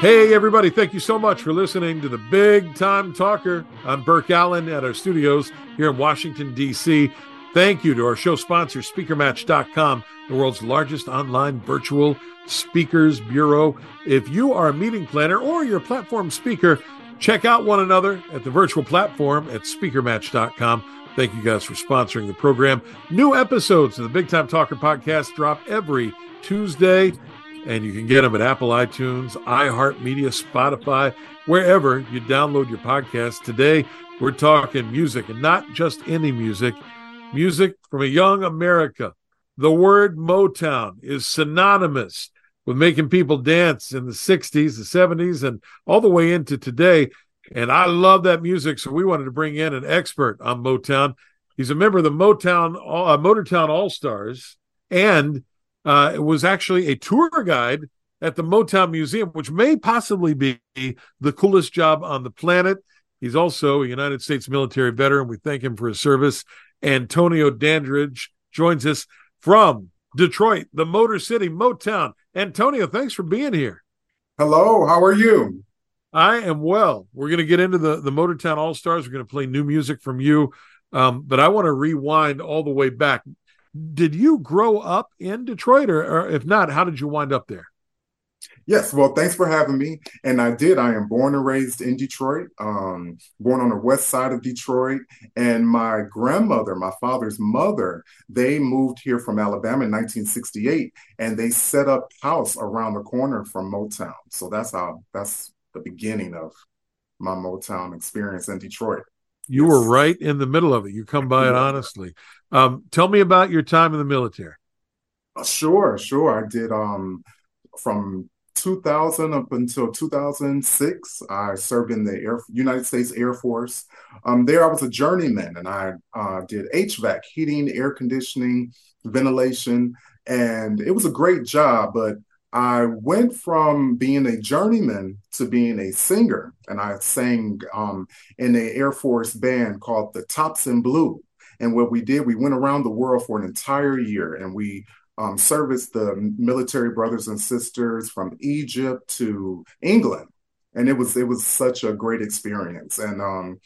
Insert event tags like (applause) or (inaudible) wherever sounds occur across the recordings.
Hey, everybody, thank you so much for listening to the Big Time Talker. I'm Burke Allen at our studios here in Washington, D.C. Thank you to our show sponsor, SpeakerMatch.com, the world's largest online virtual speakers bureau. If you are a meeting planner or you're platform speaker, check out one another at the virtual platform at SpeakerMatch.com. Thank you guys for sponsoring the program. New episodes of the Big Time Talker podcast drop every Tuesday and you can get them at Apple iTunes, iHeartMedia, Spotify, wherever you download your podcast. Today, we're talking music and not just any music, music from a young America. The word Motown is synonymous with making people dance in the 60s, the 70s, and all the way into today. And I love that music. So we wanted to bring in an expert on Motown. He's a member of the Motown, uh, Motortown All Stars and uh, was actually a tour guide at the Motown Museum, which may possibly be the coolest job on the planet. He's also a United States military veteran. We thank him for his service. Antonio Dandridge joins us from Detroit, the Motor City, Motown. Antonio, thanks for being here. Hello, how are you? I am well. We're going to get into the, the Motortown All Stars. We're going to play new music from you. Um, but I want to rewind all the way back did you grow up in Detroit, or, or, if not, how did you wind up there? Yes, well, thanks for having me. And I did. I am born and raised in Detroit, um, born on the west side of Detroit. And my grandmother, my father's mother, they moved here from Alabama in 1968, and they set up house around the corner from Motown. So that's how that's the beginning of my Motown experience in Detroit. You yes. were right in the middle of it. You come by it honestly. Um, tell me about your time in the military. Uh, sure, sure. I did um, from 2000 up until 2006. I served in the Air, United States Air Force. Um, there, I was a journeyman, and I uh, did HVAC, heating, air conditioning, ventilation, and it was a great job. But I went from being a journeyman to being a singer, and I sang um, in the Air Force band called the Tops in Blue. And what we did, we went around the world for an entire year, and we um, serviced the military brothers and sisters from Egypt to England, and it was it was such a great experience. And um,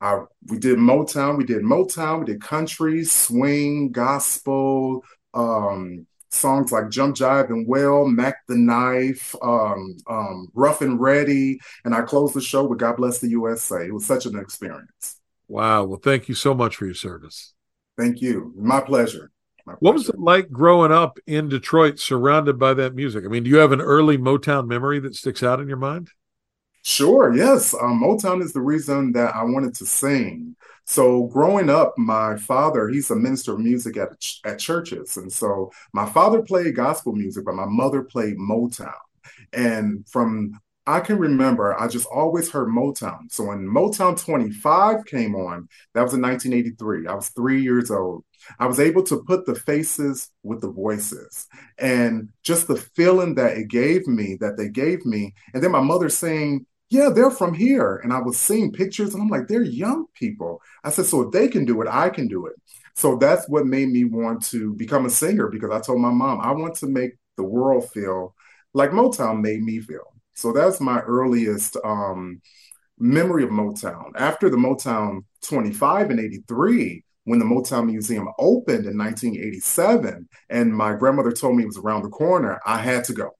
I, we did Motown, we did Motown, we did country, swing, gospel. Um, songs like Jump Jive and Well, Mac the Knife, um, um, Rough and Ready. And I closed the show with God Bless the USA. It was such an experience. Wow. Well, thank you so much for your service. Thank you. My pleasure. My what was it like growing up in Detroit surrounded by that music? I mean, do you have an early Motown memory that sticks out in your mind? Sure, yes. Um, Motown is the reason that I wanted to sing. So growing up, my father, he's a minister of music at, at churches. And so my father played gospel music, but my mother played Motown. And from I can remember, I just always heard Motown. So when Motown 25 came on, that was in 1983. I was three years old. I was able to put the faces with the voices and just the feeling that it gave me, that they gave me. And then my mother saying, yeah, they're from here. And I was seeing pictures and I'm like, they're young people. I said, so if they can do it, I can do it. So that's what made me want to become a singer because I told my mom, I want to make the world feel like Motown made me feel. So that's my earliest um, memory of Motown. After the Motown 25 and 83, when the Motown Museum opened in 1987, and my grandmother told me it was around the corner, I had to go.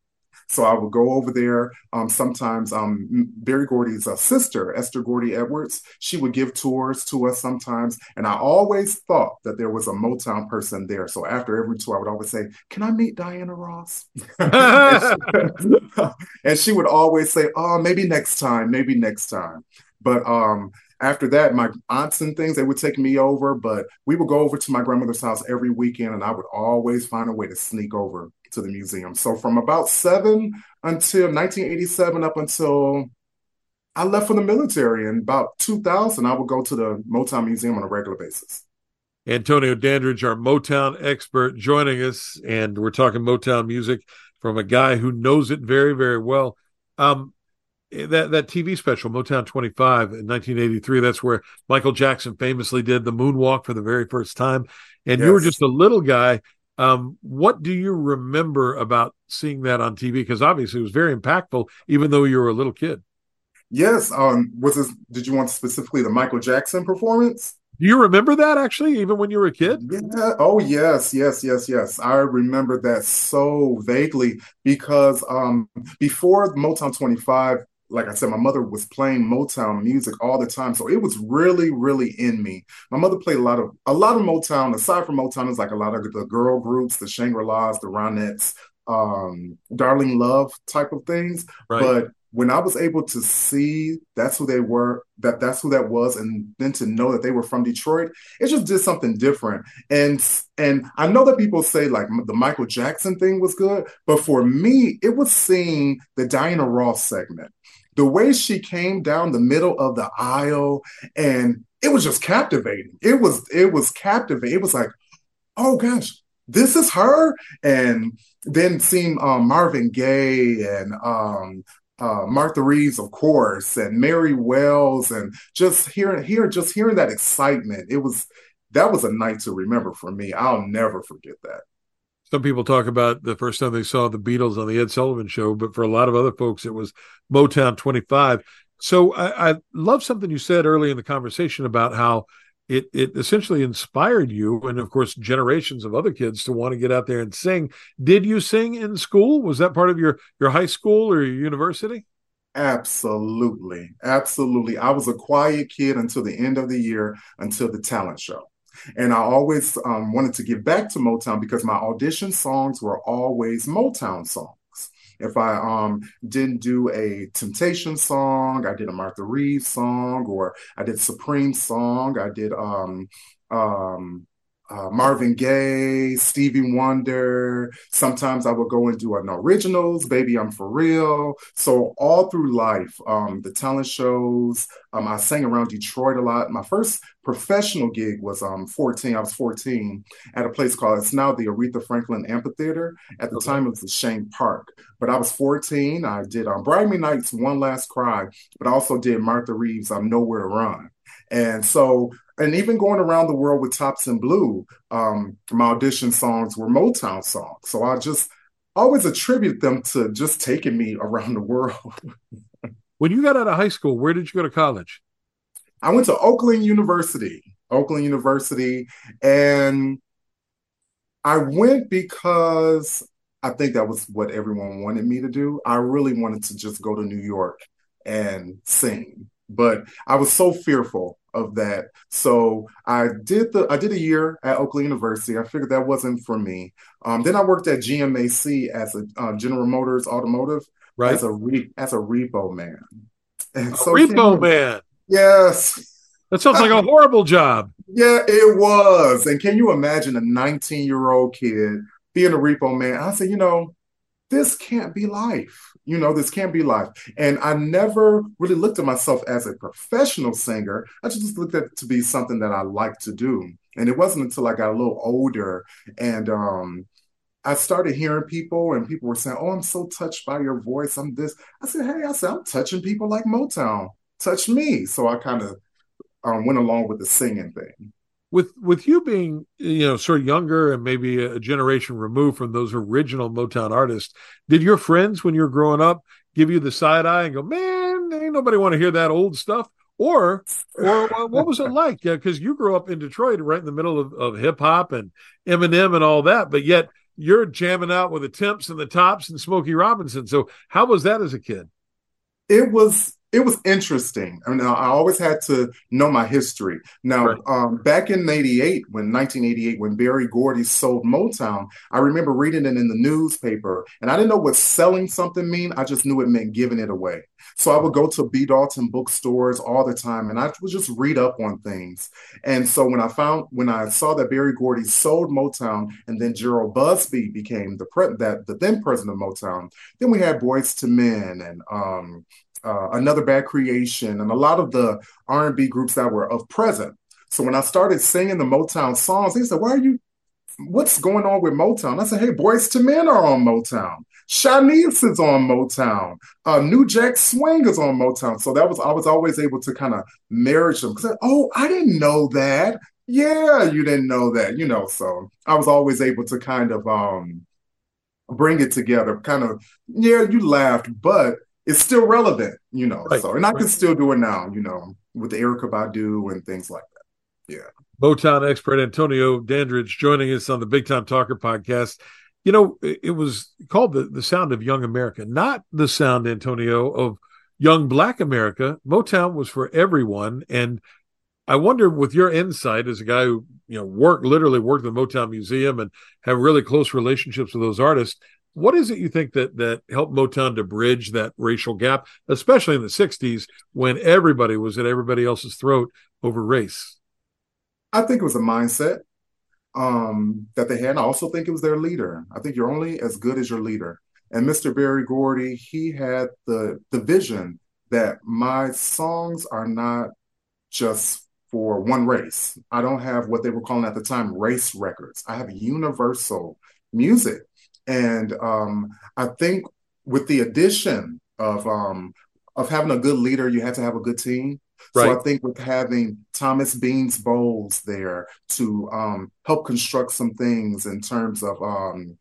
So I would go over there. Um, sometimes um, Berry Gordy's uh, sister, Esther Gordy Edwards, she would give tours to us sometimes. And I always thought that there was a Motown person there. So after every tour, I would always say, Can I meet Diana Ross? and, (laughs) she, and she would always say, Oh, maybe next time, maybe next time. But um, after that, my aunts and things, they would take me over, but we would go over to my grandmother's house every weekend, and I would always find a way to sneak over to the museum. So from about seven until 1987, up until I left for the military in about 2000, I would go to the Motown Museum on a regular basis. Antonio Dandridge, our Motown expert, joining us, and we're talking Motown music from a guy who knows it very, very well. Um, that that TV special, Motown 25 in 1983, that's where Michael Jackson famously did the moonwalk for the very first time. And yes. you were just a little guy Um, what do you remember about seeing that on TV? Because obviously it was very impactful, even though you were a little kid. Yes. Um, was this? Did you want specifically the Michael Jackson performance? Do you remember that actually, even when you were a kid? Yeah. Oh, yes, yes, yes, yes. I remember that so vaguely because um, before Motown 25, like I said, my mother was playing Motown music all the time, so it was really, really in me. My mother played a lot of a lot of Motown. Aside from Motown, is like a lot of the girl groups, the Shangri La's, the Ronettes, um, Darlene Love type of things. Right. But when I was able to see that's who they were, that that's who that was, and then to know that they were from Detroit, it just did something different. And and I know that people say like the Michael Jackson thing was good, but for me, it was seeing the Diana Ross segment the way she came down the middle of the aisle and it was just captivating. It was it was captivating. It was like, oh gosh, this is her. And then seeing um, Marvin Gaye and um, uh, Martha Reeves, of course, and Mary Wells, and just hearing here, just hearing that excitement. It was that was a night to remember for me. I'll never forget that some people talk about the first time they saw the Beatles on the Ed Sullivan Show, but for a lot of other folks, it was Motown 25. So I, I love something you said early in the conversation about how it it essentially inspired you and of course generations of other kids to want to get out there and sing. Did you sing in school? Was that part of your your high school or your university? Absolutely. Absolutely. I was a quiet kid until the end of the year until the talent show. And I always um, wanted to give back to Motown because my audition songs were always Motown songs. If I um, didn't do a Temptation song, I did a Martha Reeves song, or I did Supreme song, I did um, um, uh, Marvin Gaye, Stevie Wonder. Sometimes I would go and do an originals, Baby I'm For Real. So all through life, um, the talent shows, um, I sang around Detroit a lot. My first professional gig was um 14. I was 14 at a place called it's now the Aretha Franklin Amphitheater. At the okay. time, it was the Chene Park. But I was 14. I did um, Brian McKnight, One Last Cry, but I also did Martha Reeves, I'm Nowhere to Run. And so and even going around the world with Tops in Blue, um, my audition songs were Motown songs. So I just always attribute them to just taking me around the world. (laughs) when you got out of high school, where did you go to college? I went to Oakland University, Oakland University, and I went because I think that was what everyone wanted me to do. I really wanted to just go to New York and sing, but I was so fearful of that. So I did the I did a year at Oakland University. I figured that wasn't for me. Um, then I worked at GMAC as a uh, General Motors Automotive right. as a re, as a repo man. And a so repo man. Yes. That sounds like a horrible job. Yeah, it was. And can you imagine a 19 year old kid being a repo man? I said, you know, this can't be life you know, this can't be life. And I never really looked at myself as a professional singer. I just looked at it to be something that I like to do. And it wasn't until I got a little older and um, I started hearing people and people were saying, Oh, I'm so touched by your voice. I'm this. I said, Hey, I said, I'm touching people like Motown. Touch me. So I kind of um, went along with the singing thing with with you being you know sort of younger and maybe a generation removed from those original Motown artists, did your friends when you were growing up give you the side eye and go, "Man, ain't nobody want to hear that old stuff"? Or, or what was it (laughs) like? Yeah, Because you grew up in Detroit, right in the middle of, of hip hop and Eminem and all that, but yet you're jamming out with the Temps and the Tops and Smokey Robinson. So, how was that as a kid? It was it was interesting. I mean, I always had to know my history. Now, right. um, back in '88, when 1988, when Berry Gordy sold Motown, I remember reading it in the newspaper, and I didn't know what selling something mean. I just knew it meant giving it away. So I would go to B. Dalton bookstores all the time, and I would just read up on things. And so when I found, when I saw that Berry Gordy sold Motown, and then Jheryl Busby became the pre- that the then president of Motown, then we had Boyz II Men and um, uh, Another Bad Creation, and a lot of the R&B groups that were of present. So when I started singing the Motown songs, they said, "Why are you? What's going on with Motown?" I said, "Hey, Boyz II Men are on Motown. Shanice is on Motown. Uh, New Jack Swing is on Motown." So that was I was always able to kind of marry them because oh, I didn't know that. yeah, you didn't know that, you know. So I was always able to kind of um bring it together. Kind of, yeah, you laughed, but it's still relevant, you know. Right. So and I right. can still do it now, you know, with the Erykah Badu and things like that. Yeah. Motown expert Antonio Dandridge joining us on the Big Time Talker podcast. You know, it was called the, the sound of young America, not the sound, Antonio, of young black America. Motown was for everyone. And I wonder, with your insight as a guy who, you know, worked literally worked in the Motown Museum and have really close relationships with those artists, what is it you think that that helped Motown to bridge that racial gap, especially in the 60s when everybody was at everybody else's throat over race? I think it was a mindset um, that they had. I also think it was their leader. I think you're only as good as your leader. And Mr. Berry Gordy, he had the the vision that my songs are not just for one race. I don't have what they were calling at the time race records. I have universal music. And um, I think with the addition of um, of having a good leader, you had to have a good team. Right. So I think with having Thomas Beans Bowles there to um, help construct some things in terms of um,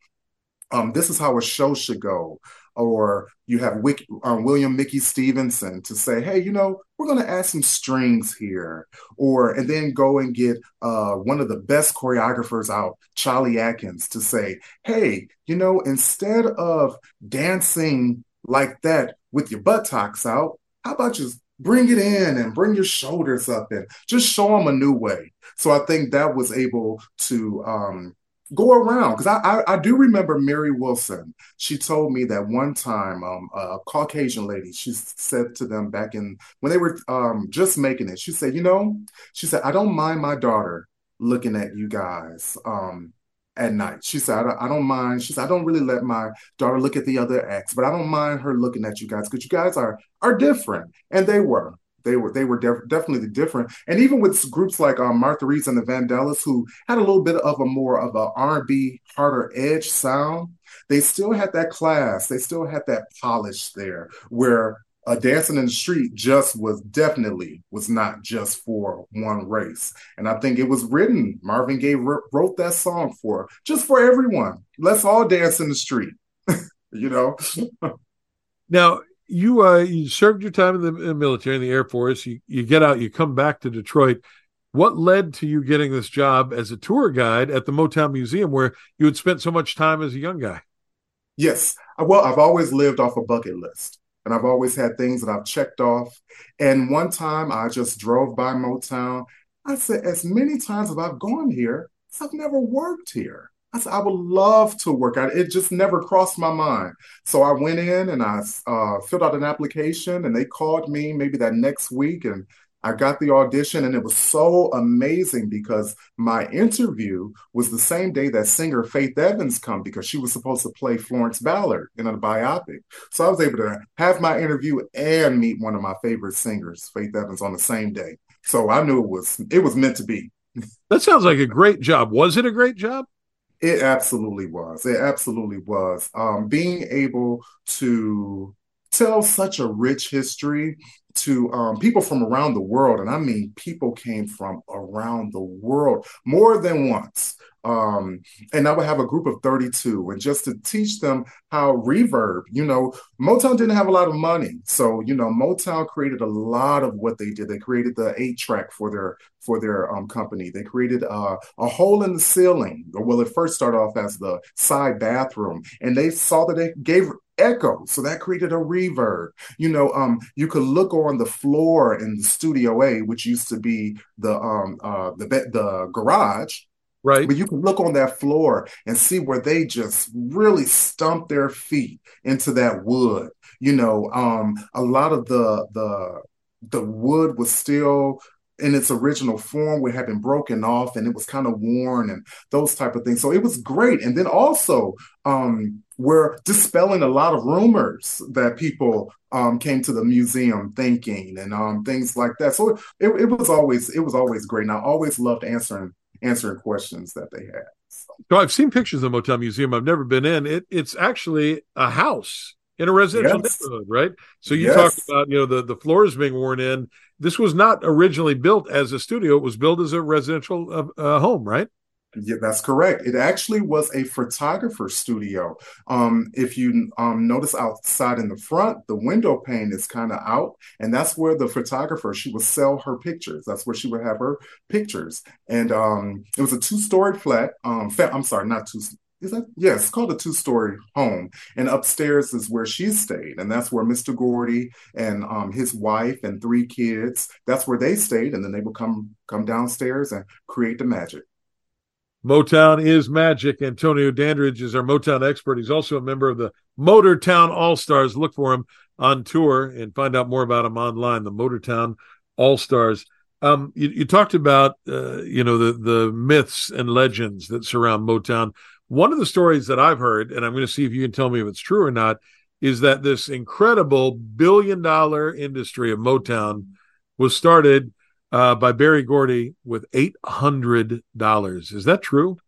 um, this is how a show should go, or you have Wick, um, William Mickey Stevenson to say, hey, you know, we're going to add some strings here, or and then go and get uh, one of the best choreographers out, Cholly Atkins, to say, hey, you know, instead of dancing like that with your buttocks out, how about just bring it in and bring your shoulders up and just show them a new way. So I think that was able to um, go around because I, I, I do remember Mary Wilson. She told me that one time, um, a Caucasian lady, she said to them back in when they were um, just making it. She said, you know, she said I don't mind my daughter looking at you guys. Um, at night. She said, I don't, I don't, mind. She said, I don't really let my daughter look at the other ex, but I don't mind her looking at you guys because you guys are are different. And they were. They were they were def- definitely different, and even with groups like um, Martha Reeves and the Vandellas, who had a little bit of a more of a R&B harder edge sound, they still had that class. They still had that polish there, where uh, dancing in the street just was definitely was not just for one race. And i think it was written marvin gaye wrote that song for just for everyone. Let's all dance in the street (laughs) you know? (laughs) Now you uh you served your time in the, in the military in the air force you, you get out you come back to detroit what led to you getting this job as a tour guide at the motown museum where you had spent so much time as a young guy yes well i've always lived off a bucket list and I've always had things that I've checked off. And one time I just drove by Motown. I said, as many times as I've gone here, I've never worked here. I said, I would love to work out. It just never crossed my mind. So I went in and I uh, filled out an application, and they called me maybe that next week, and I got the audition and it was so amazing because my interview was the same day that singer Faith Evans come because she was supposed to play Florence Ballard in a biopic. So I was able to have my interview and meet one of my favorite singers, Faith Evans, on the same day. So I knew it was it was meant to be. That sounds like a great job. Was it a great job? It absolutely was. It absolutely was. Um, being able to tell such a rich history to um, people from around the world. And I mean, people came from around the world more than once. Um, and I would have a group of 32, and just to teach them how reverb, you know, Motown didn't have a lot of money. So, you know, Motown created a lot of what they did. They created the eight track for their for their um, company. They created uh, a hole in the ceiling. Well, it first started off as the side bathroom, and they saw that it gave echo. So that created a reverb. You know, um, you could look on the floor in the Studio A, which used to be the um uh the the garage. Right. But you can look on that floor and see where they just really stumped their feet into that wood. You know, um, a lot of the the the wood was still in its original form would have been broken off and it was kind of worn and those type of things. So it was great. And then also um, we're dispelling a lot of rumors that people um, came to the museum thinking and um, things like that. So it, it was always it was always great. And I always loved answering answering questions that they had. So, so I've seen pictures of the Motown Museum. I've never been in. It it's actually a house in a residential yes. neighborhood, right? So you yes. talked about you know the the floors being worn in. this was not originally built as a studio; it was built as a residential uh, uh, home, right? Yeah, that's correct. It actually was a photographer studio. Um, if you um, notice outside in the front, the window pane is kind of out, and that's where the photographer she would sell her pictures. That's where she would have her pictures. And um, it was a two-story flat. Um, fa- I'm sorry, not two. Is that yes? It's called a two-story home, and upstairs is where she stayed, and that's where Mr. Gordy and um, his wife and three kids. That's where they stayed, and then they would come come downstairs and create the magic. Motown is magic. Antonio Dandridge is our Motown expert. He's also a member of the Motortown All Stars. Look for him on tour and find out more about him online. The Motortown All Stars. Um, you, you, talked about uh, you know the the myths and legends that surround Motown. One of the stories that I've heard, and I'm going to see if you can tell me if it's true or not, is that this incredible billion dollar industry of Motown was started uh, by Berry Gordy with eight hundred dollars. Is that true?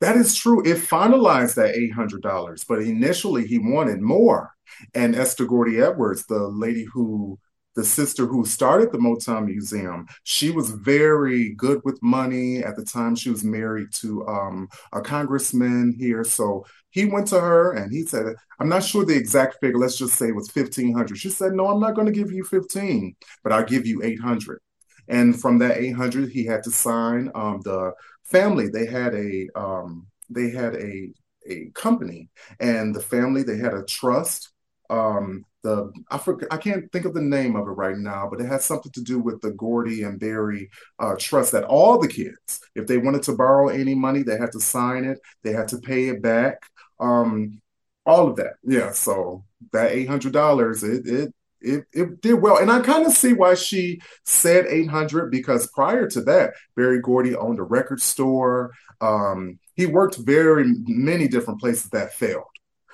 That is true. It finalized at eight hundred dollars, but initially he wanted more. And Esther Gordy Edwards, the lady who the sister who started the Motown Museum, she was very good with money. At the time, she was married to um, a congressman here. So he went to her and he said, I'm not sure the exact figure. Let's just say it was 1500. She said, No, I'm not going to give you 15, but I'll give you 800. And from that 800, he had to sign um, the family. They had a um, they had a a company, and the family they had a trust. Um, the I forget, I can't think of the name of it right now, but it has something to do with the Gordy and Barry uh, trust that all the kids, if they wanted to borrow any money, they had to sign it, they had to pay it back, um, all of that. Yeah, so that eight hundred dollars, it it it, it did well. And I kind of see why she said 800 because prior to that, Berry Gordy owned a record store. Um, he worked very many different places that failed.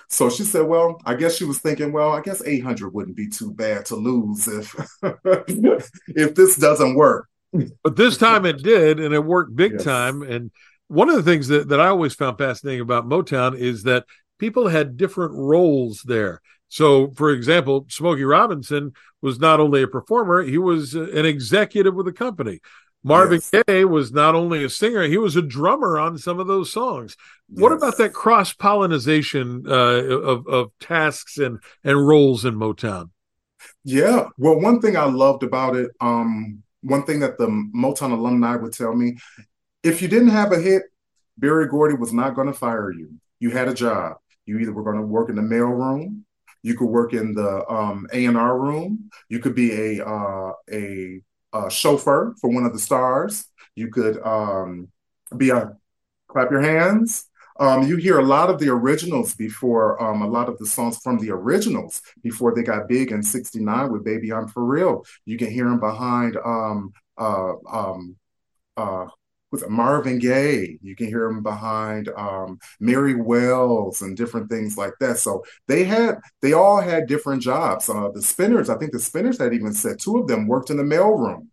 So she said, "Well, I guess she was thinking, well, I guess 800 wouldn't be too bad to lose if (laughs) if this doesn't work." But this time it did, and it worked big yes. time. And one of the things that, that I always found fascinating about Motown is that people had different roles there. So, for example, Smokey Robinson was not only a performer, he was an executive with the company. Marvin yes. Gaye was not only a singer, he was a drummer on some of those songs. Yes. What about that cross pollination uh, of, of tasks and, and roles in Motown? Yeah. Well, one thing I loved about it, um, one thing that the Motown alumni would tell me if you didn't have a hit, Berry Gordy was not going to fire you. You had a job. You either were going to work in the mailroom, you could work in the um, A&R room. You could be a, uh, a, a chauffeur for one of the stars. You could um, be a clap your hands. Um, you hear a lot of the originals before um, a lot of the songs from the originals before they got big in '69 with "Baby I'm for Real." You can hear them behind um, uh, um, uh, was Marvin Gaye. You can hear him behind um, Mary Wells and different things like that. So they had, they all had different jobs. Uh, the Spinners, I think the Spinners had even said two of them worked in the mailroom,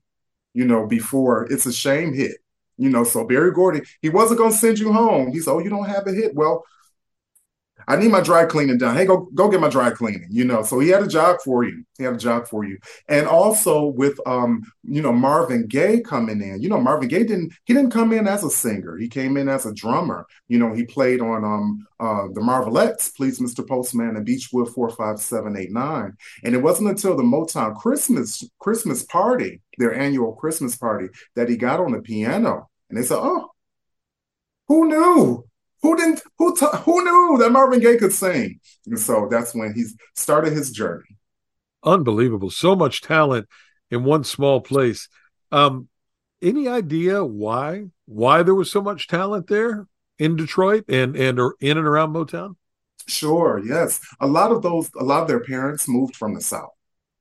you know, before It's a Shame hit. You know, so Berry Gordy, he wasn't going to send you home. He said, "Oh, you don't have a hit." Well, I need my dry cleaning done. Hey, go go get my dry cleaning. You know, so he had a job for you. He had a job for you, and also with um, you know, Marvin Gaye coming in. You know, Marvin Gaye didn't he didn't come in as a singer. He came in as a drummer. You know, he played on um uh the Marvelettes, Please Mr. Postman, and eight nine. And it wasn't until the Motown Christmas Christmas party, their annual Christmas party, that he got on the piano. And they said, "Oh, who knew? Who didn't? Who t- who knew that Marvin Gaye could sing? And so that's when he started his journey. Unbelievable! So much talent in one small place. Um, any idea why why there was so much talent there in Detroit and and or in and around Motown? Sure. Yes, a lot of those, a lot of their parents moved from the South.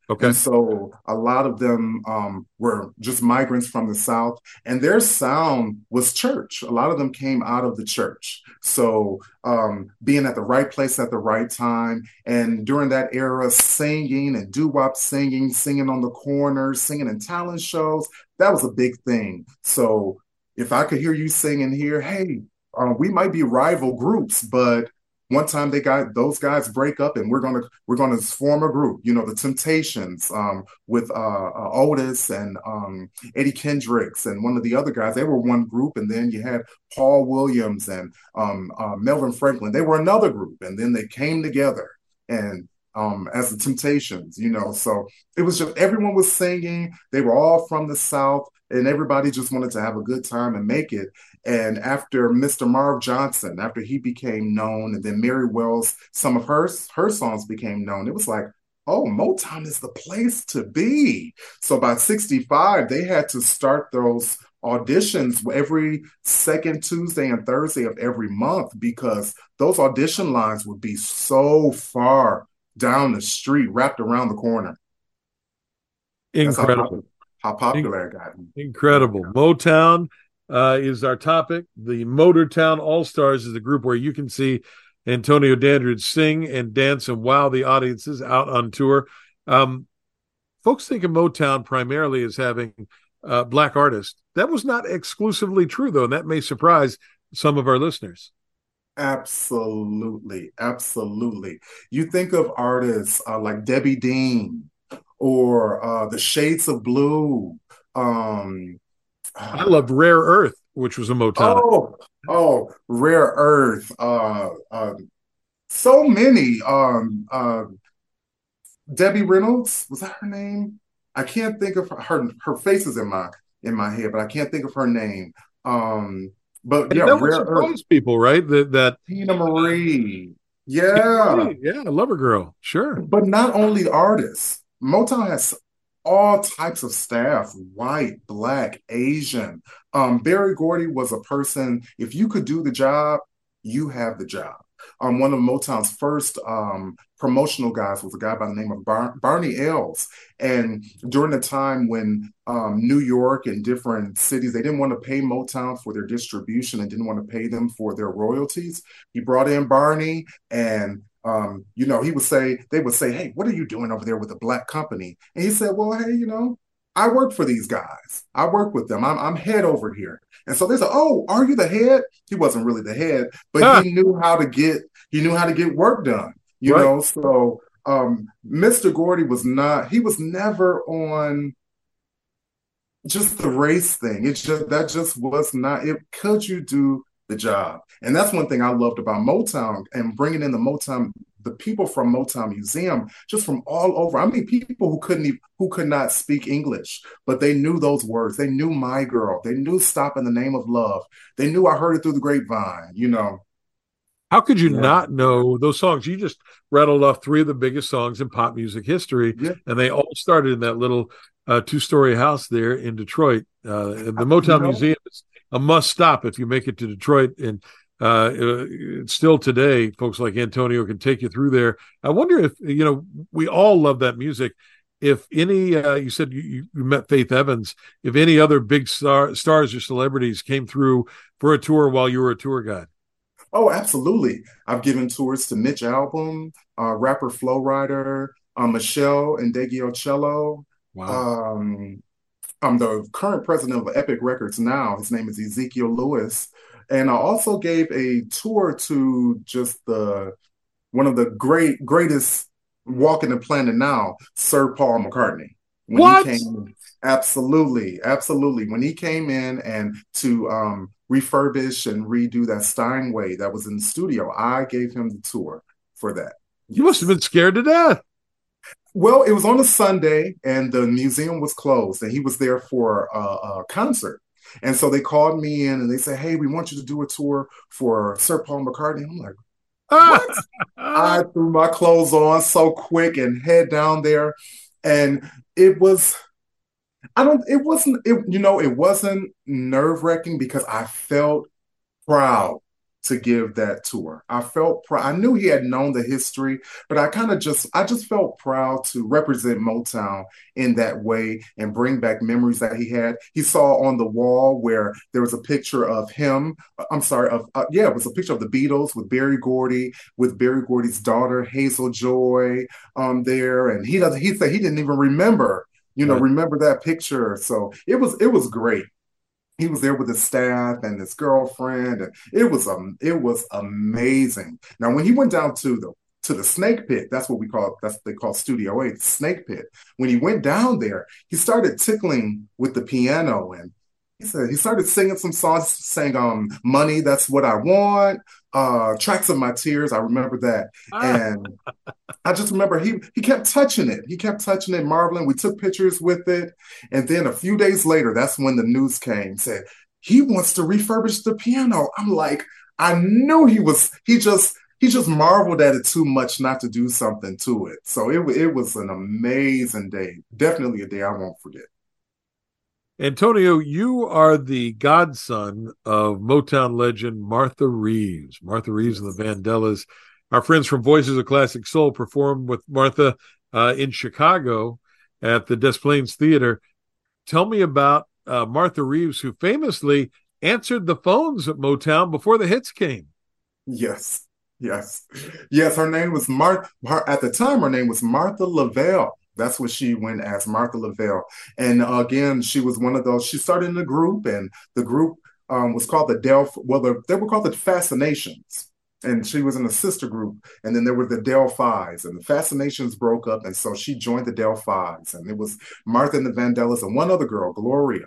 Okay. And so a lot of them um, were just migrants from the South, and their sound was church. A lot of them came out of the church. So um, being at the right place at the right time, and during that era, singing and doo wop singing, singing on the corners, singing in talent shows, that was a big thing. So if I could hear you singing here, hey, uh, we might be rival groups, but one time they got those guys break up and we're gonna we're gonna form a group you know the temptations um, with uh, uh, otis and um, eddie kendricks and one of the other guys they were one group and then you had paul williams and um, uh, melvin franklin they were another group and then they came together and um, as the Temptations, you know. So it was just everyone was singing. They were all from the South, and everybody just wanted to have a good time and make it. And after Mr. Marv Johnson, after he became known, and then Mary Wells, some of her her songs became known. It was like, oh, Motown is the place to be. So by 65, they had to start those auditions every second Tuesday and Thursday of every month because those audition lines would be so far down the street, wrapped around the corner. Incredible. How popular, how popular it got. Incredible. Motown uh, is our topic. The Motortown All Stars is the group where you can see Antonio Dandridge sing and dance and wow the audiences out on tour. Um, folks think of Motown primarily as having uh, black artists. That was not exclusively true, though, and that may surprise some of our listeners. Absolutely, absolutely. You think of artists uh, like Debbie Dean or uh, the Shades of Blue. Um, I loved Rare Earth, which was a Motown. Oh, oh, Rare Earth. Uh, uh, so many. Um, uh, Debbie Reynolds was that her name? I can't think of her. Her, her face is in my in my head, but I can't think of her name. Um, but yeah, that rare Earth. people, right? That that Teena Marie. Yeah. Marie. Yeah, lover girl. Sure. But not only artists. Motown has all types of staff white black asian um, berry gordy was a person if you could do the job you have the job um, one of Motown's first um, promotional guys was a guy by the name of Bar- Barney Ales. And during the time when um, New York and different cities, they didn't want to pay Motown for their distribution and didn't want to pay them for their royalties, he brought in Barney and um, you know, he would say, they would say, Hey, what are you doing over there with a black company? And he said, Well, hey, you know, I work for these guys. I work with them. I'm, I'm head over here. And so they said, "Oh, are you the head?" He wasn't really the head, but huh. he knew how to get he knew how to get work done. You right. know, so um, Mr. Gordy was not. He was never on just the race thing. It just that just was not. It could you do the job? And that's one thing I loved about Motown and bringing in the Motown the people from Motown Museum, just from all over. I mean, people who couldn't even, who could not speak English, but they knew those words. They knew "My Girl." They knew "Stop in the Name of Love." They knew "I Heard It Through the Grapevine." You know. How could you yeah. not know those songs? You just rattled off three of the biggest songs in pop music history, yeah. and they all started in that little uh, two-story house there in Detroit. Uh, the Motown you know, Museum a must-stop if you make it to Detroit, and uh, still today, folks like Antonio can take you through there. I wonder if you know we all love that music. If any, uh, you said you, you, met Faith Evans. If any other big star, stars or celebrities came through for a tour while you were a tour guide. Oh, absolutely. I've given tours to Mitch Albom, uh, rapper Flo Rida, uh, Meshell Ndegeocello. Wow. Um, I'm the current president of Epic Records now. His name is Ezekiel Lewis. And I also gave a tour to just the one of the great greatest walking the planet now, Sir Paul McCartney. When what? He came, absolutely, absolutely. When he came in and to um, refurbish and redo that Steinway that was in the studio, I gave him the tour for that. You must have been scared to death. Well, it was on a Sunday and the museum was closed, and he was there for a, a concert. And so they called me in and they said, Hey, we want you to do a tour for Sir Paul McCartney. I'm like, what? (laughs) I threw my clothes on so quick and head down there. And it was, I don't, it wasn't, it, you know, it wasn't nerve wracking because I felt proud to give that tour. I felt proud. I knew he had known the history, but I kind of just I just felt proud to represent Motown in that way and bring back memories that he had. He saw on the wall where there was a picture of him. I'm sorry, of uh, yeah, it was a picture of the Beatles with Berry Gordy, with Berry Gordy's daughter Hazel Joy um, there, and he doesn't. He said he didn't even remember, you know, right. remember that picture. So it was it was great. He was there with his staff and his girlfriend and it was um it was amazing. Now when he went down to the to the snake pit that's what we call that's what they call studio a snake pit. When he went down there he started tickling with the piano and he said he started singing some songs saying um money that's what i want. Uh tracks of my tears i remember that. And i just remember he he kept touching it. He kept touching it marveling. We took pictures with it. And then a few days later that's when the news came said he wants to refurbish the piano. I'm like i knew he was he just he just marveled at it too much not to do something to it. So it, it was an amazing day. Definitely a day i won't forget Antonio, you are the godson of Motown legend Martha Reeves. Martha Reeves and the Vandellas. Our friends from Voices of Classic Soul performed with Martha uh, in Chicago at the Des Plaines Theater. Tell me about uh, Martha Reeves, who famously answered the phones at Motown before the hits came. Yes, yes, yes. Her name was Martha. At the time, her name was Martha Lavelle that's what she went as, Martha Lavelle. And uh, again, she was one of those. She started in a group, and the group um, was called the Delph. Well, the, they were called the Fascinations, and she was in a sister group. And then there were the Del-Phis, and the Fascinations broke up, and so she joined the Del-Phis, and it was Martha and the Vandellas and one other girl, Gloria.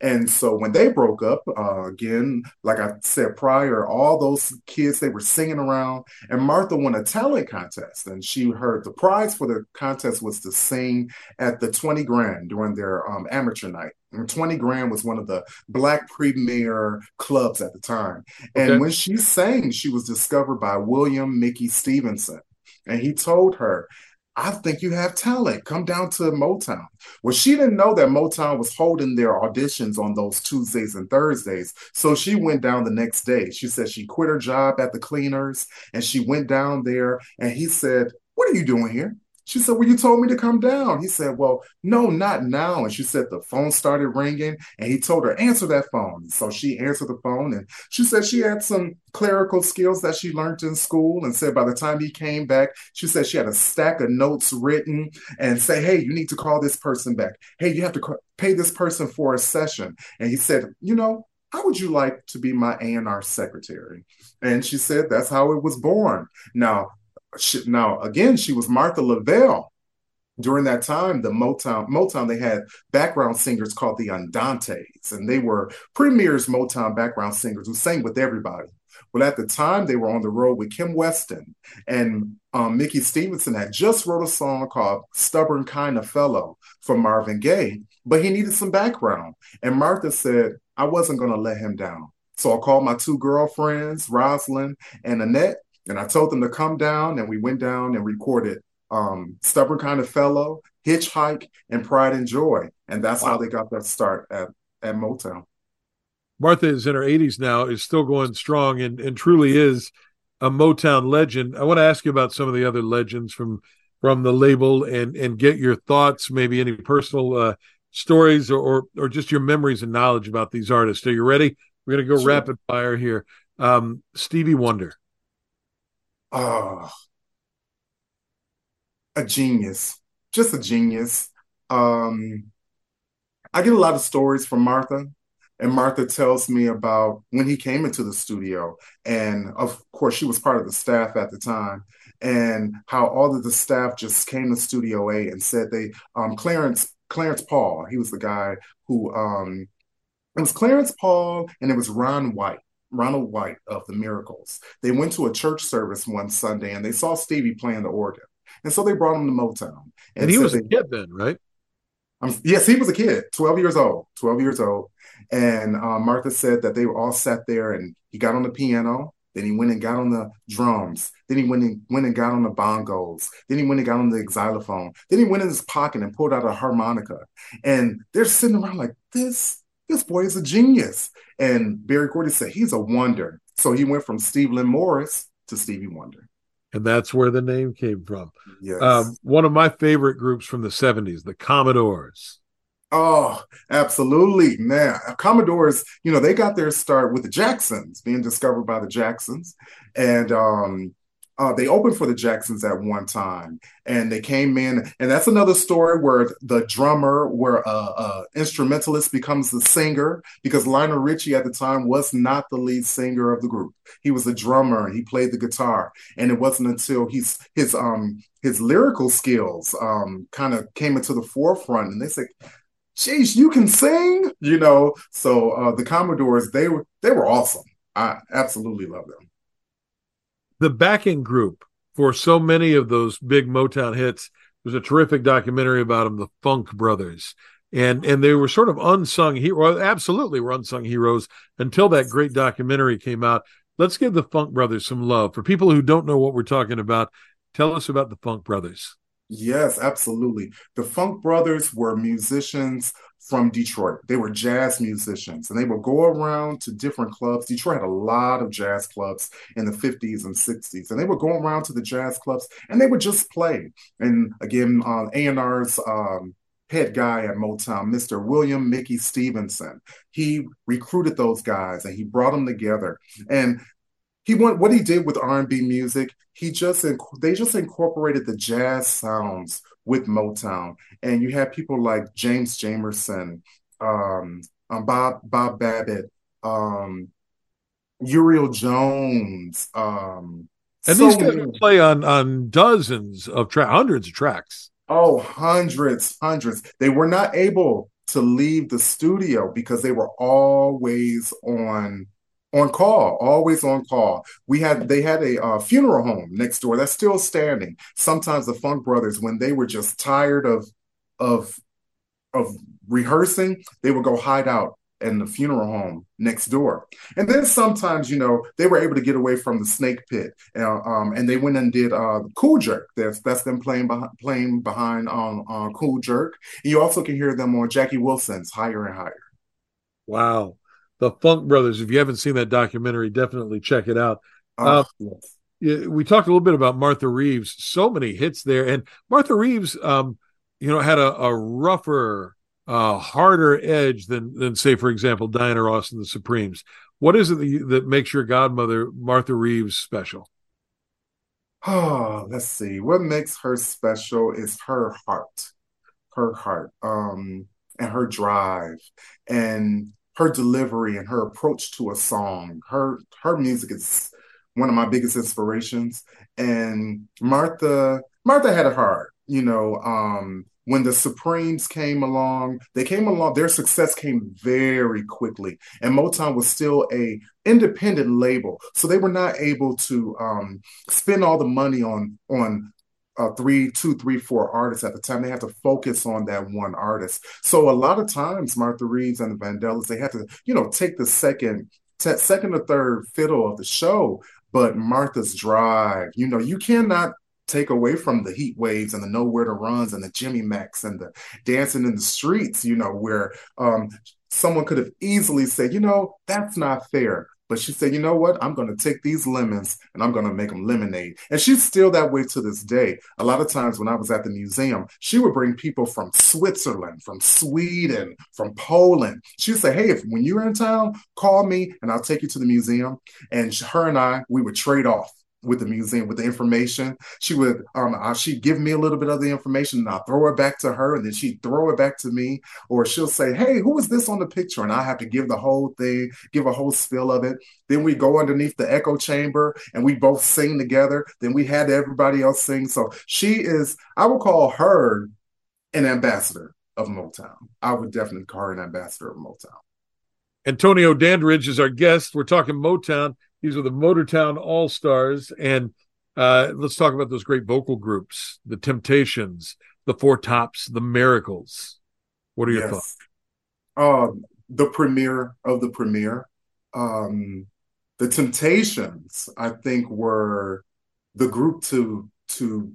And so when they broke up, uh, again, like I said prior, all those kids they were singing around, and Martha won a talent contest, and she heard the prize for the contest was to sing at the 20 Grand during their um, amateur night. And 20 Grand was one of the black premier clubs at the time. And okay. when she sang, she was discovered by William Mickey Stevenson. And he told her, I think you have talent. Come down to Motown. Well, she didn't know that Motown was holding their auditions on those Tuesdays and Thursdays. So she went down the next day. She said she quit her job at the cleaners and she went down there and he said, What are you doing here? She said, Well, you told me to come down. He said, Well, no, not now. And she said the phone started ringing and he told her, Answer that phone. So she answered the phone and she said she had some clerical skills that she learned in school and said by the time he came back, she said she had a stack of notes written and say, Hey, you need to call this person back. Hey, you have to pay this person for a session. And he said, You know, how would you like to be my A&R secretary? And she said, that's how it was born. Now, she, now again, she was Martha Lavelle. During that time, the Motown Motown they had background singers called the Andantes, and they were premiers Motown background singers who sang with everybody. Well, at the time, they were on the road with Kim Weston, and um, Mickey Stevenson had just wrote a song called "Stubborn Kind of Fellow" for Marvin Gaye, but he needed some background. And Martha said, "I wasn't going to let him down." So I called my two girlfriends, Rosalind and Annette, and I told them to come down, and we went down and recorded um, Stubborn Kind of Fellow, Hitchhike, and Pride and Joy. And that's wow. how they got their start at, at Motown. Martha is in her 80s now, is still going strong, and, and truly is a Motown legend. I want to ask you about some of the other legends from from the label and and get your thoughts, maybe any personal uh, stories or, or, or just your memories and knowledge about these artists. Are you ready? We're gonna go sure. rapid fire here. Um, Stevie Wonder oh, a genius, just a genius. Um, I get a lot of stories from Martha, and Martha tells me about when he came into the studio, and of course, she was part of the staff at the time, and how all of the staff just came to Studio A and said they, um, Clarence Clarence Paul, he was the guy who, um, it was Clarence Paul, and it was Ron White Ronald White of the Miracles. They went to a church service one Sunday and they saw Stevie playing the organ. And so they brought him to Motown. And, and he was they, a kid then, right? Um, yes, he was a kid, 12 years old, 12 years old. And uh, Martha said that they were all sat there and he got on the piano. Then he went and got on the drums. Then he went and went and got on the bongos. Then he went and got on the xylophone. Then he went in his pocket and pulled out a harmonica. And they're sitting around like, this this boy is a genius. And Berry Gordy said, he's a wonder. So he went from Stevland Morris to Stevie Wonder. And that's where the name came from. Yes. Um, one of my favorite groups from the 70s, the Commodores. Oh, absolutely, man. Commodores, you know, they got their start with the Jacksons, being discovered by the Jacksons. And um, uh, they opened for the Jacksons at one time, and they came in, and that's another story where the drummer, where a, a instrumentalist becomes the singer, because Lionel Richie at the time was not the lead singer of the group. He was a drummer, he played the guitar, and it wasn't until he's his um his lyrical skills um kind of came into the forefront, and they said. Geez, you can sing, you know. So uh, the Commodores, they were they were awesome. I absolutely love them the backing group for so many of those big Motown hits. There's a terrific documentary about them, the Funk Brothers. And and they were sort of unsung heroes. Absolutely were unsung heroes until that great documentary came out. Let's give the Funk Brothers some love. For people who don't know what we're talking about, tell us about the Funk Brothers. Yes, absolutely. The Funk Brothers were musicians from Detroit. They were jazz musicians and they would go around to different clubs. Detroit had a lot of jazz clubs in the 50s and 60s, and they would go around to the jazz clubs and they would just play. And again, uh, A&R's um, head guy at Motown, Mr. William Mickey Stevenson, he recruited those guys and he brought them together. And he went what he did with R&B music. He just they just incorporated the jazz sounds with Motown, and you have people like James Jamerson, um, um, Bob Bob Babbitt, um, Uriel Jones, um, and so these guys play on on dozens of tracks, hundreds of tracks. Oh, hundreds, hundreds. They were not able to leave the studio because they were always on on call, always on call. We had they had a uh, funeral home next door that's still standing. Sometimes the Funk Brothers, when they were just tired of of of rehearsing, they would go hide out in the funeral home next door. And then sometimes, you know, they were able to get away from the snake pit, uh, um, and they went and did uh, Cool Jerk. That's that's them playing behind playing behind on uh, Cool Jerk. And you also can hear them on Jackie Wilson's Higher and Higher. Wow the Funk Brothers. If you haven't seen that documentary, definitely check it out. Oh, uh, yes. We talked a little bit about Martha Reeves. So many hits there, and Martha Reeves, um, you know, had a, a rougher, uh, harder edge than than say, for example, Diana Ross and the Supremes. What is it that, you, that makes your godmother Martha Reeves special? Oh, let's see. What makes her special is her heart, her heart, um, and her drive, and her delivery and her approach to a song. Her her music is one of my biggest inspirations. And Martha Martha had it hard, you know. Um, when the Supremes came along, they came along. Their success came very quickly, and Motown was still a independent label, so they were not able to um, spend all the money on on uh, three, two, three, four artists at the time. They had to focus on that one artist. So a lot of times, Martha Reeves and the Vandellas, they had to, you know, take the second, t- second or third fiddle of the show. But Martha's drive, you know, you cannot take away from the heat waves and the nowhere to runs and the Jimmy Macks and the dancing in the streets, you know, where um, someone could have easily said, you know, that's not fair. But she said, you know what? I'm going to take these lemons and I'm going to make them lemonade. And she's still that way to this day. A lot of times when I was at the museum, she would bring people from Switzerland, from Sweden, from Poland. She would say, hey, if when you're in town, call me and I'll take you to the museum. And her and I, we would trade off with the museum with the information. She would um uh, she'd give me a little bit of the information and I'll throw it back to her and then she'd throw it back to me. Or she'll say, Hey, who is this on the picture? And I have to give the whole thing, give a whole spill of it. Then we go underneath the echo chamber and we both sing together. Then we had everybody else sing. So she is, I would call her an ambassador of Motown. I would definitely call her an ambassador of Motown. Antonio Dandridge is our guest. We're talking Motown. These are the Motortown All Stars, and uh, let's talk about those great vocal groups: the Temptations, the Four Tops, the Miracles. What are your yes. thoughts? Um, the premiere of the premiere, um, the Temptations, I think, were the group to to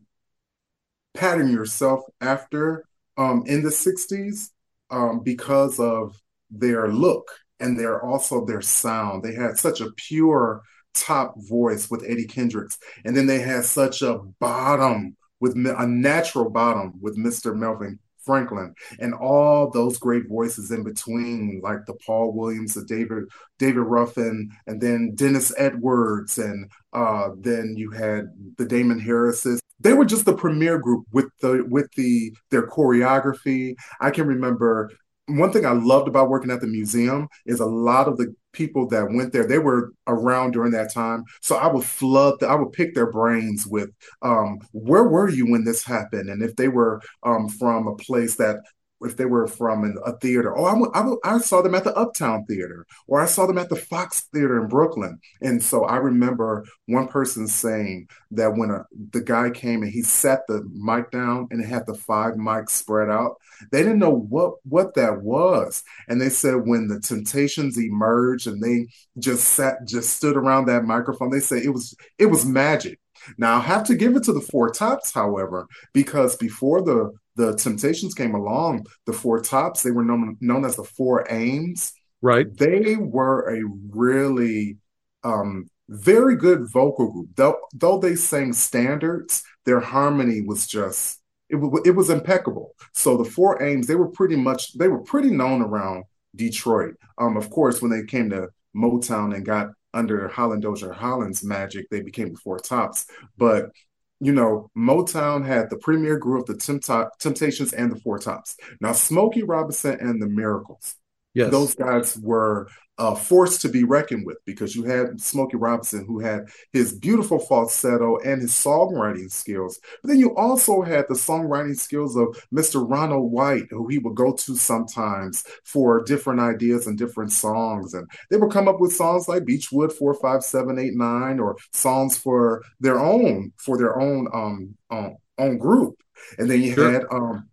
pattern yourself after um, in the '60s um, because of their look and they're also their sound. They had such a pure top voice with Eddie Kendricks, and then they had such a bottom with a natural bottom with Mr. Melvin Franklin, and all those great voices in between, like the Paul Williams, the David David Ruffin, and then Dennis Edwards, and Uh, then you had the Damon Harrises. They were just the premier group with the with the their choreography. I can remember one thing I loved about working at the museum is a lot of the people that went there, they were around during that time. So I would flood, the, I would pick their brains with um, where were you when this happened? And if they were um, from a place that if they were from a theater. Oh, I, I, I, saw them at the Uptown Theater, or I saw them at the Fox Theater in Brooklyn. And so I remember one person saying that when a, the guy came and he set the mic down and it had the five mics spread out, they didn't know what what that was. And they said when the Temptations emerged and they just sat, just stood around that microphone, they said it was it was magic. Now I have to give it to the Four Tops, however, because before the the Temptations came along, the Four Tops, they were known known as the Four Aims. Right. They were a really um, very good vocal group. Though though they sang standards, their harmony was just it, it was impeccable. So the Four Aims, they were pretty much they were pretty known around Detroit. Um, of course, when they came to Motown and got under Holland Dozier Holland's magic, they became the Four Tops. But you know, Motown had the premier group of the Temptations and the Four Tops. Now, Smokey Robinson and the Miracles. Yes. Those guys were a force to be reckoned with because you had Smokey Robinson, who had his beautiful falsetto and his songwriting skills. But then you also had the songwriting skills of Mr. Ronald White, who he would go to sometimes for different ideas and different songs. And they would come up with songs like Beechwood 45789 or songs for their own, for their own um, um own group. And then you sure. had um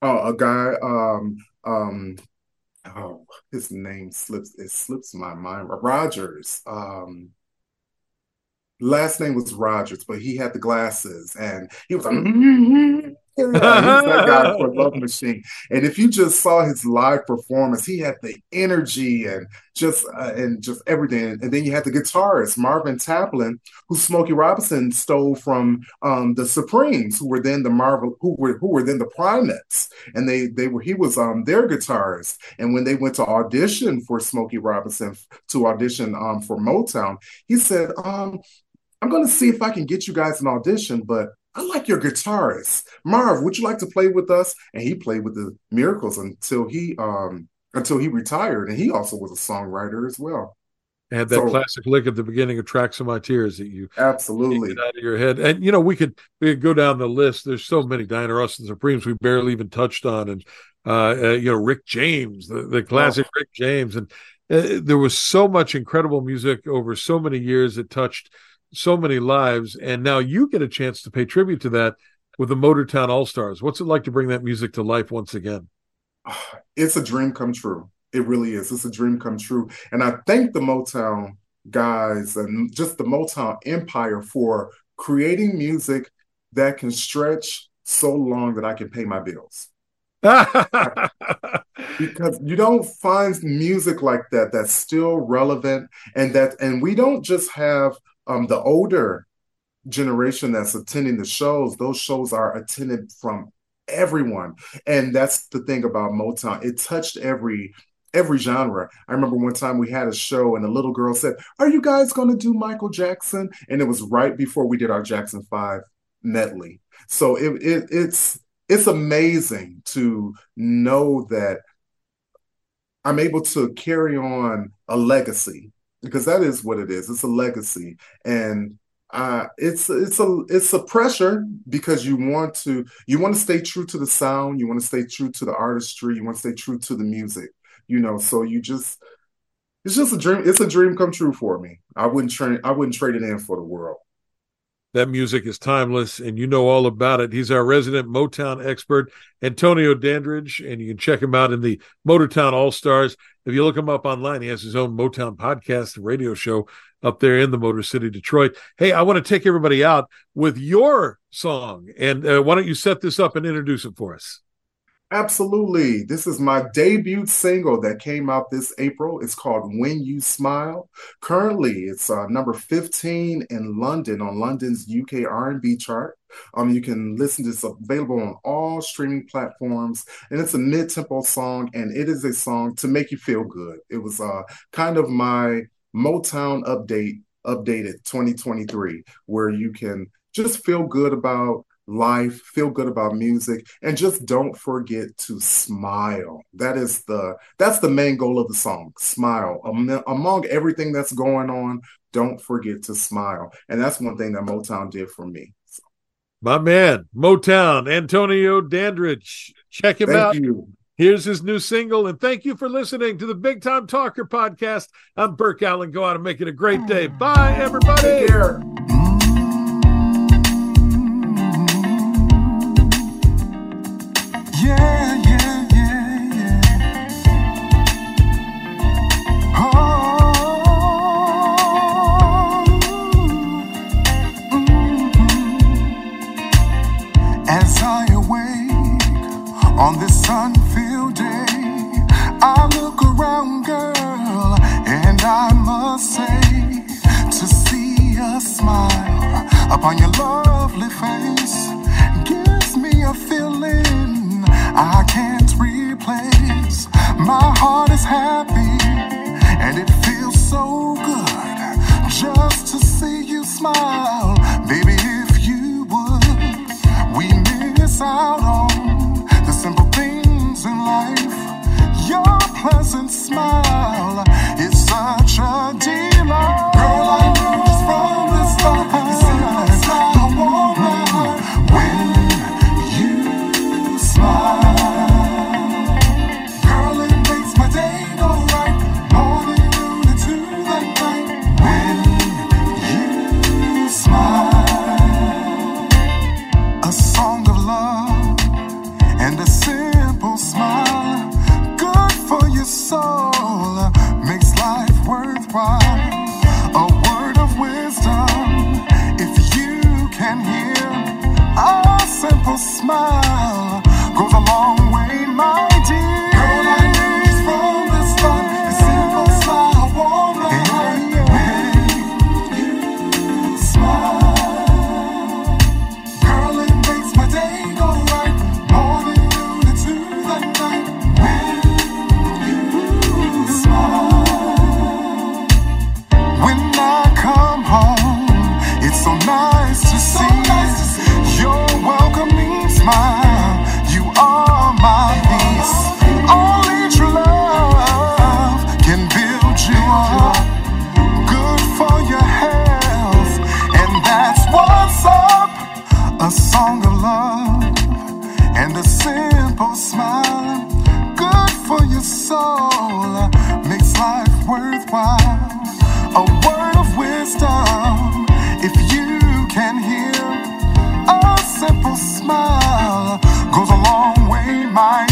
uh, a guy um um oh, his name slips it slips my mind. Rogers. Um, last name was Rogers, but he had the glasses and he was like, mm-hmm. Yeah, he's that guy for Love Machine. And if you just saw his live performance, he had the energy and just uh, and just everything. And then you had the guitarist Marvin Tarplin, who Smokey Robinson stole from um, the Supremes, who were then the Marvel, who were who were then the Primettes, and they they were he was um, their guitarist. And when they went to audition for Smokey Robinson to audition um, for Motown, he said, um, "I'm going to see if I can get you guys an audition, but." I like your guitarist. Marv, would you like to play with us? And he played with the Miracles until he um until he retired. And he also was a songwriter as well. had that so, classic lick at the beginning of Tracks of My Tears that you absolutely get out of your head. And you know, we could we could go down the list. There's so many Diana Ross and Supremes we barely even touched on, and uh, uh you know Rick James, the, the classic oh. Rick James, and uh, there was so much incredible music over so many years that touched so many lives, and now you get a chance to pay tribute to that with the Motortown All Stars. What's it like to bring that music to life once again? (sighs) It's a dream come true. It really is. It's a dream come true. And I thank the Motown guys and just the Motown empire for creating music that can stretch so long that I can pay my bills. (laughs) because you don't find music like that that's still relevant and that and we don't just have um, the older generation that's attending the shows, those shows are attended from everyone. And that's the thing about Motown. It touched every every genre. I remember one time we had a show and a little girl said, Are you guys going to do Michael Jackson? And it was right before we did our Jackson 5 medley. So it, it it's it's amazing to know that I'm able to carry on a legacy because that is what it is. It's a legacy, and uh, it's it's a it's a pressure because you want to you want to stay true to the sound, you want to stay true to the artistry, you want to stay true to the music. You know, so you just it's just a dream. It's a dream come true for me. I wouldn't trade I wouldn't trade it in for the world. That music is timeless, and you know all about it. He's our resident Motown expert, Antonio Dandridge, and you can check him out in the Motortown All Stars. If you look him up online, he has his own Motown podcast radio show up there in the Motor City, Detroit. Hey, I want to take everybody out with your song, and uh, why don't you set this up and introduce it for us? Absolutely. This is my debut single that came out this April. It's called When You Smile. Currently, it's uh, number 15 in London on London's UK R&B chart. Um, you can listen to this available on all streaming platforms, and it's a mid-tempo song, and it is a song to make you feel good. It was uh, kind of my Motown update updated 2023 where you can just feel good about life, feel good about music, and just don't forget to smile. That is the that's the main goal of the song. Smile. among everything that's going on, don't forget to smile. And that's one thing that Motown did for me. So. My man, Motown, Antonio Dandridge. Check him Thank out. You. Here's his new single. And thank you for listening to the Big Time Talker podcast. I'm Burke Allen. Go out and make it a great day. Bye, everybody. Upon your lovely face gives me a feeling I can't replace. My heart is happy and it feels so good just to see you smile. Baby, if you would, we miss out on the simple things in life. Your pleasant smile is up a song of love and a simple smile. Good for your soul, makes life worthwhile. A word of wisdom, if you can hear, a simple smile goes a long way, my